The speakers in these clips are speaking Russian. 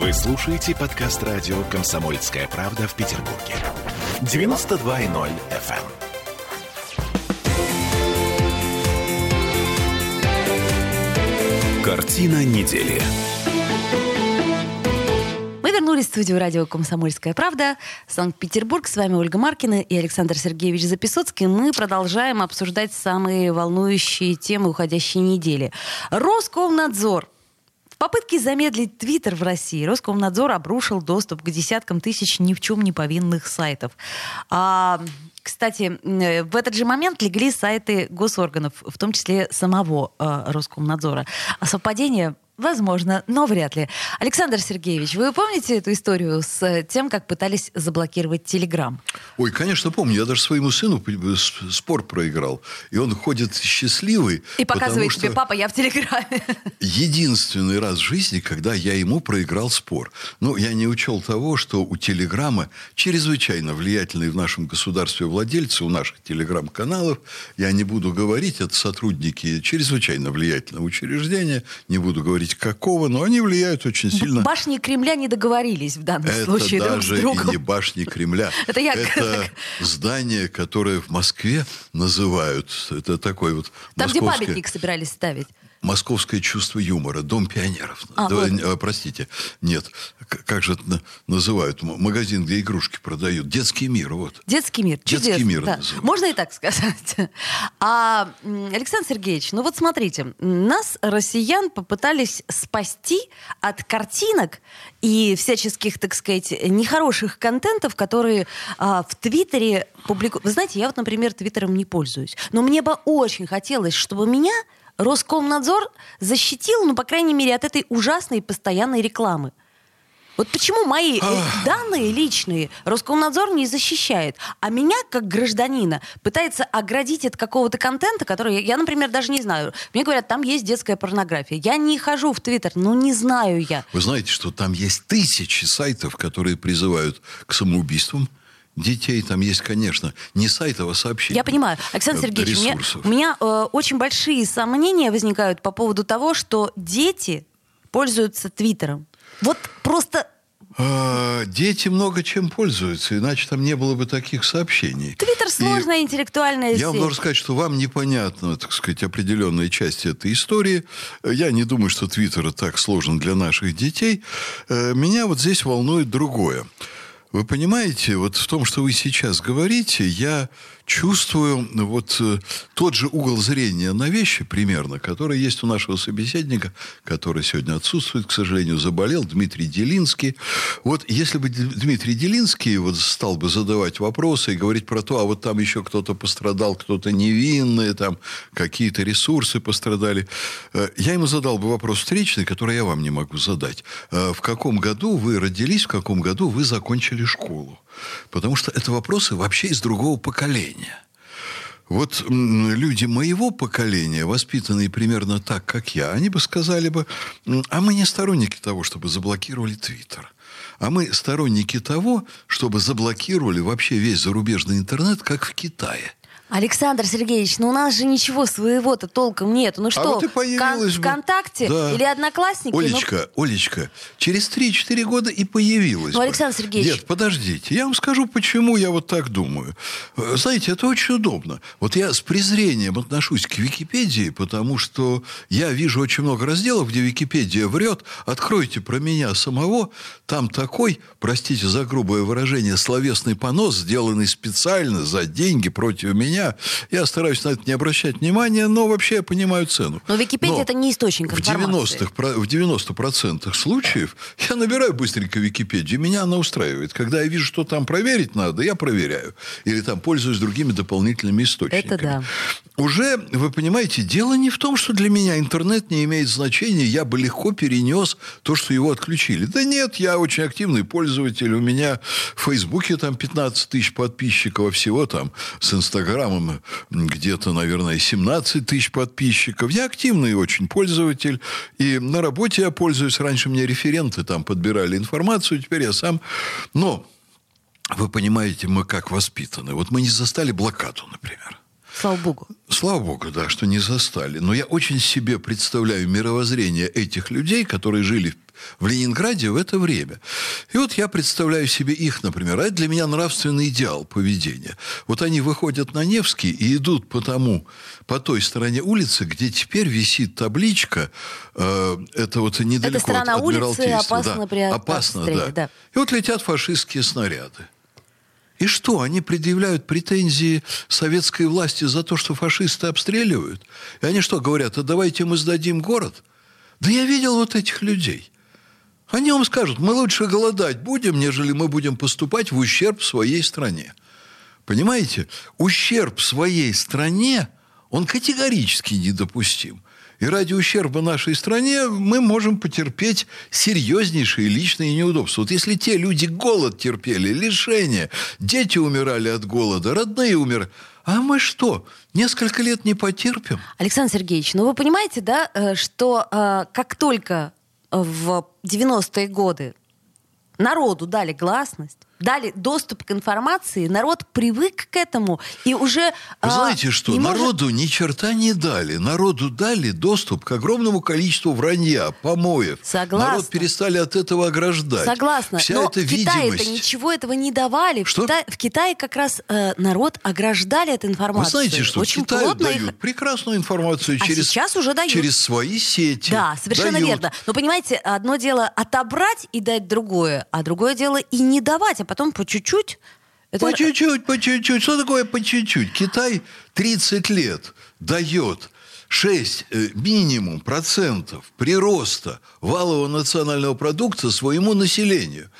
Вы слушаете подкаст радио «Комсомольская правда» в Петербурге. 92.0 FM. Картина недели. Мы вернулись в студию радио «Комсомольская правда». Санкт-Петербург. С вами Ольга Маркина и Александр Сергеевич Записоцкий. Мы продолжаем обсуждать самые волнующие темы уходящей недели. Роскомнадзор в попытке замедлить Твиттер в России Роскомнадзор обрушил доступ к десяткам тысяч ни в чем не повинных сайтов. А, кстати, в этот же момент легли сайты госорганов, в том числе самого э, Роскомнадзора. А совпадение Возможно, но вряд ли. Александр Сергеевич, вы помните эту историю с э, тем, как пытались заблокировать Телеграм? Ой, конечно, помню. Я даже своему сыну спор проиграл. И он ходит счастливый. И показывает тебе, папа, я в Телеграме. Единственный раз в жизни, когда я ему проиграл спор. Ну, я не учел того, что у Телеграма чрезвычайно влиятельные в нашем государстве владельцы, у наших Телеграм-каналов, я не буду говорить, это сотрудники чрезвычайно влиятельного учреждения, не буду говорить говорить какого, но они влияют очень сильно. Башни Кремля не договорились в данном это случае. Это даже друг и не башни Кремля. это я... это здание, которое в Москве называют. Это такой вот Там, где памятник собирались ставить. Московское чувство юмора, Дом пионеров. А, да, вот. э, простите, нет, как же это называют? Магазин, где игрушки продают. Детский мир, вот. Детский мир. Детский мир да. называют. Можно и так сказать. А, Александр Сергеевич, ну вот смотрите, нас, россиян, попытались спасти от картинок и всяческих, так сказать, нехороших контентов, которые а, в Твиттере публикуют. Вы знаете, я вот, например, Твиттером не пользуюсь. Но мне бы очень хотелось, чтобы меня Роскомнадзор защитил, ну, по крайней мере, от этой ужасной постоянной рекламы. Вот почему мои э, данные личные Роскомнадзор не защищает, а меня, как гражданина, пытается оградить от какого-то контента, который я, я, например, даже не знаю. Мне говорят, там есть детская порнография. Я не хожу в Твиттер, ну не знаю я. Вы знаете, что там есть тысячи сайтов, которые призывают к самоубийствам? Детей там есть, конечно, не сайтов, а сообщений. Я понимаю. Александр Сергеевич, у меня, у меня э, очень большие сомнения возникают по поводу того, что дети пользуются Твиттером. Вот просто а, Дети много чем пользуются, иначе там не было бы таких сообщений. Твиттер сложная И интеллектуальная Я сеть. вам должен сказать, что вам непонятно, так сказать, определенная часть этой истории. Я не думаю, что Твиттер так сложен для наших детей. Э, Меня вот здесь волнует другое. Вы понимаете, вот в том, что вы сейчас говорите, я чувствую вот э, тот же угол зрения на вещи примерно, который есть у нашего собеседника, который сегодня отсутствует, к сожалению, заболел, Дмитрий Делинский. Вот если бы Дмитрий Делинский вот стал бы задавать вопросы и говорить про то, а вот там еще кто-то пострадал, кто-то невинный, там какие-то ресурсы пострадали, э, я ему задал бы вопрос встречный, который я вам не могу задать. Э, В каком году вы родились, в каком году вы закончили школу? Потому что это вопросы вообще из другого поколения. Вот люди моего поколения, воспитанные примерно так, как я, они бы сказали бы, а мы не сторонники того, чтобы заблокировали Твиттер. А мы сторонники того, чтобы заблокировали вообще весь зарубежный интернет, как в Китае. Александр Сергеевич, ну у нас же ничего своего-то толком нету. Ну что, А вот и появилось бы. ВКонтакте Да. или Одноклассники? Ну, Олечка, Олечка, через 3-4 года и появилась. Ну, бы. Александр Сергеевич. Нет, подождите. Я вам скажу, почему я вот так думаю. Э, Знаете, это очень удобно. Вот я с презрением отношусь к Википедии, потому что я вижу очень много разделов, где Википедия врет. Откройте про меня самого. Там такой, простите за грубое выражение, словесный понос, сделанный специально за деньги против меня. Я стараюсь на это не обращать внимания, но вообще я понимаю цену. Но Википедия Но это не источник в информации. 90-х, про- в 90% случаев я набираю быстренько Википедию, меня она устраивает. Когда я вижу, что там проверить надо, я проверяю. Или там пользуюсь другими дополнительными источниками. Это да. Уже, вы понимаете, дело не в том, что для меня интернет не имеет значения, я бы легко перенес то, что его отключили. Да нет, я очень активный пользователь, у меня в Фейсбуке там 15 тысяч подписчиков, а всего там с Инстаграмом где-то, наверное, 17 тысяч подписчиков. Я активный очень пользователь, и на работе я пользуюсь. Раньше мне референты там подбирали информацию, теперь я сам. Но, вы понимаете, мы как воспитаны. Вот мы не застали блокаду, например. Слава богу. Слава богу, да, что не застали. Но я очень себе представляю мировоззрение этих людей, которые жили в Ленинграде в это время. И вот я представляю себе их, например. А это для меня нравственный идеал поведения. Вот они выходят на Невский и идут по тому, по той стороне улицы, где теперь висит табличка, э, это вот недалеко Эта сторона от улицы опасна да, при опасно, да. да. И вот летят фашистские снаряды. И что, они предъявляют претензии советской власти за то, что фашисты обстреливают? И они что, говорят, а давайте мы сдадим город? Да я видел вот этих людей. Они вам скажут, мы лучше голодать будем, нежели мы будем поступать в ущерб своей стране. Понимаете? Ущерб своей стране, он категорически недопустим. И ради ущерба нашей стране мы можем потерпеть серьезнейшие личные неудобства. Вот если те люди голод терпели, лишения, дети умирали от голода, родные умерли, а мы что, несколько лет не потерпим? Александр Сергеевич, ну вы понимаете, да, э, что э, как только в 90-е годы народу дали гласность, дали доступ к информации, народ привык к этому и уже... Вы а, знаете что, не может- народу ни черта не дали. Народу дали доступ к огромному количеству вранья, помоев. Согласна. Народ перестали от этого ограждать. Согласна, Вся но эта в Китае-то видимость. ничего этого не давали. В, Что? Китае, в Китае как раз э, народ ограждали эту Вы информацию. знаете, что Очень в Китае плотно их- дают прекрасную информацию А через, сейчас уже дают. через свои сети. Да, совершенно Дают. верно. Но понимаете, одно дело отобрать и дать другое, а другое дело и не давать, а потом по чуть-чуть. Это- По чуть-чуть, по чуть-чуть. Что такое по чуть-чуть? Китай 30 лет дает 6 э, минимум процентов прироста валового национального продукта своему населению.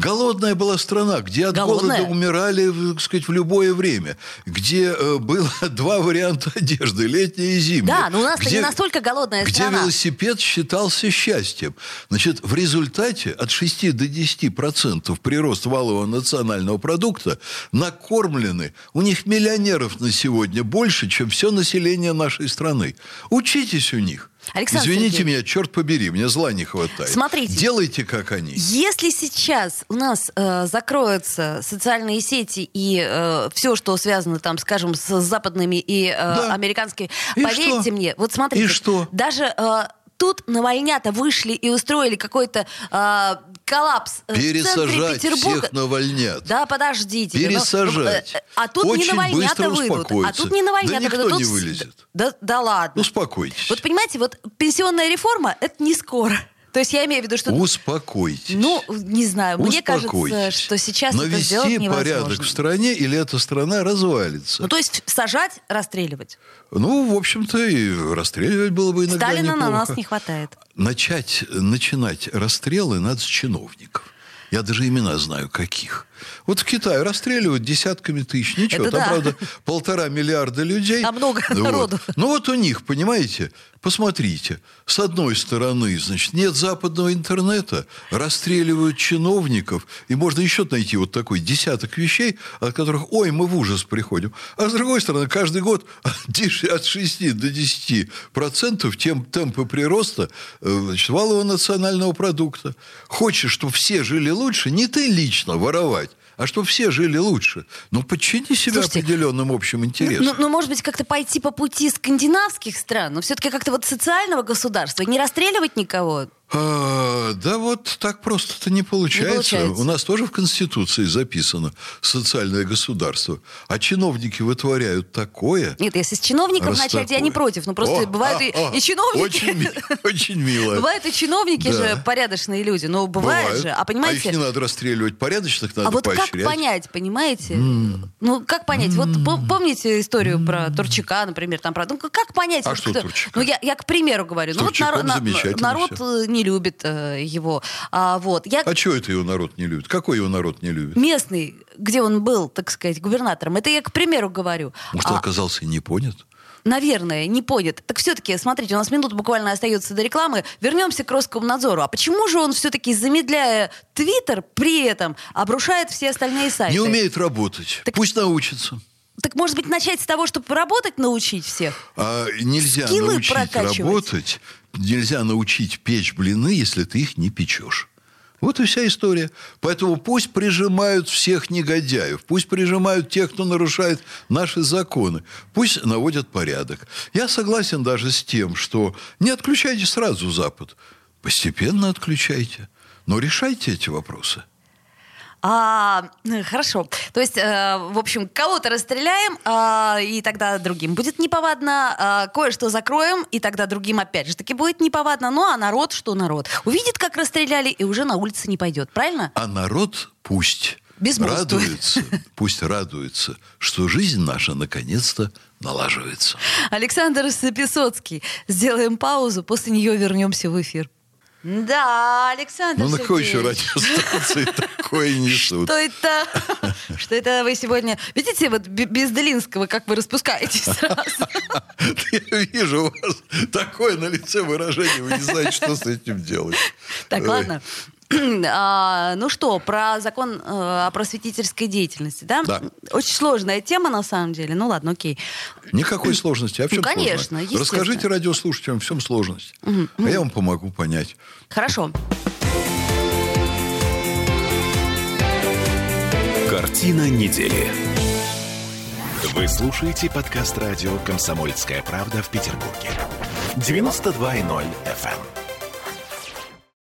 Голодная была страна, где от Голодная? голода умирали, так сказать, в любое время, где э, было два варианта одежды, летняя и зимняя. Да, но у нас-то где- не настолько голодная где страна. велосипед считался счастьем. Значит, в результате от 6 до 10 процентов прирост валового национального продукта накормлены. У них миллионеров на сегодня больше, чем все население нашей страны. Учитесь у них. Александр Извините Сергеевич. меня, черт побери, мне зла не хватает. Смотрите. Делайте, как они. Если сейчас у нас э, закроются социальные сети и все, что связано там, скажем, с западными и э, Да. американскими, И поверьте что? мне, вот смотрите, И что? даже э, тут навальнята вышли и устроили какой-то э, коллапс э, в центре Пересажать Петербурга. всех навальнят. Да, подождите. ну, Пересажать. э, э, а тут Очень не навальнята выйдут. А тут не навальнята Да никто выйдут. не вылезет. Да, да ладно. Успокойтесь. Вот понимаете, вот пенсионная реформа – это не скоро. То есть я имею в виду, что... Успокойтесь. Ну, не знаю, мне кажется, что сейчас это Навести сделать невозможно. порядок в стране, или эта страна развалится. Ну, то есть сажать, расстреливать. Ну, в общем-то, и расстреливать было бы иногда Сталина на неплохо. нас не хватает. Начать, начинать расстрелы надо с чиновников. Я даже имена знаю, каких. Вот в Китае расстреливают десятками тысяч. Ничего, Это там, да. правда, полтора миллиарда людей. Там много Вот. народу. Ну, вот у них, понимаете, посмотрите. С одной стороны, значит, нет западного интернета, расстреливают чиновников, и можно еще найти вот такой десяток вещей, от которых, ой, мы в ужас приходим. А с другой стороны, каждый год от 6 до 10 процентов тем, темпы прироста э, значит, валового национального продукта. Хочешь, чтобы все жили лучше, не ты лично воровать, а чтобы все жили лучше. Ну, подчини себя Слушайте, определенным общим интересам. Ну, ну, может быть, как-то пойти по пути скандинавских стран, но все-таки как-то вот социального государства, не расстреливать никого. А, да вот так просто-то не получается. получается. У нас тоже в Конституции записано социальное государство. А чиновники вытворяют такое. Нет, если с чиновников раз начать, я не против. Ну, просто О, бывают а, и, а, и чиновники. Очень, ми- очень мило. Бывают и чиновники Да. же порядочные люди. Ну, бывает Бывают. же. А их понимаете, не надо расстреливать, порядочных надо А вот поощрять. как понять, понимаете? Ну, как понять? Вот по- помните историю про Турчака, например, там про... Ну, как понять? А вот что кто- Турчака? Ну, я, я к примеру говорю. Ну, вот Турчаком наро- на- замечательно народ всё. Не любит э, его. А, вот. Я А что это его народ не любит? Какой его народ не любит? местный, где он был, так сказать, губернатором, это я к примеру говорю. Может, он А, оказался и не понят? Наверное, не понят. Так все-таки, смотрите, у нас минут буквально остается до рекламы. Вернемся к Роскомнадзору. А почему же он все-таки, замедляя Твиттер, при этом обрушает все остальные сайты? Не умеет работать. Так- Пусть научится. Так, может быть, начать с того, чтобы работать научить всех? А нельзя Скиллы научить работать, нельзя научить печь блины, если ты их не печешь. Вот и вся история. Поэтому пусть прижимают всех негодяев, пусть прижимают тех, кто нарушает наши законы, пусть наводят порядок. Я согласен даже с тем, что не отключайте сразу Запад. Постепенно отключайте. Но решайте эти вопросы. А, хорошо. То есть, э, в общем, кого-то расстреляем, э, и тогда другим будет неповадно. Э, кое-что закроем, и тогда другим опять же таки будет неповадно. Ну, а народ, что народ? Увидит, как расстреляли, и уже на улице не пойдет. Правильно? А народ пусть радуется, пусть радуется, что жизнь наша наконец-то налаживается. Александр Песоцкий. Сделаем паузу, после нее вернемся в эфир. Да, Александр Ну, на какой еще радиостанции такое несут? Что это? Что это вы сегодня... Видите, вот без Делинского, как вы распускаетесь сразу. Я вижу у вас такое на лице выражение, вы не знаете, что с этим делать. Так, ладно. А, ну что, про закон э, о просветительской деятельности, да? Да. Очень сложная тема, на самом деле. Ну ладно, окей. Никакой сложности. А в чем ну, конечно. Расскажите радиослушателям, в чем сложность. Угу, а я вам помогу понять. Хорошо. Картина недели. Вы слушаете подкаст радио «Комсомольская правда» в Петербурге. 92.0 FM.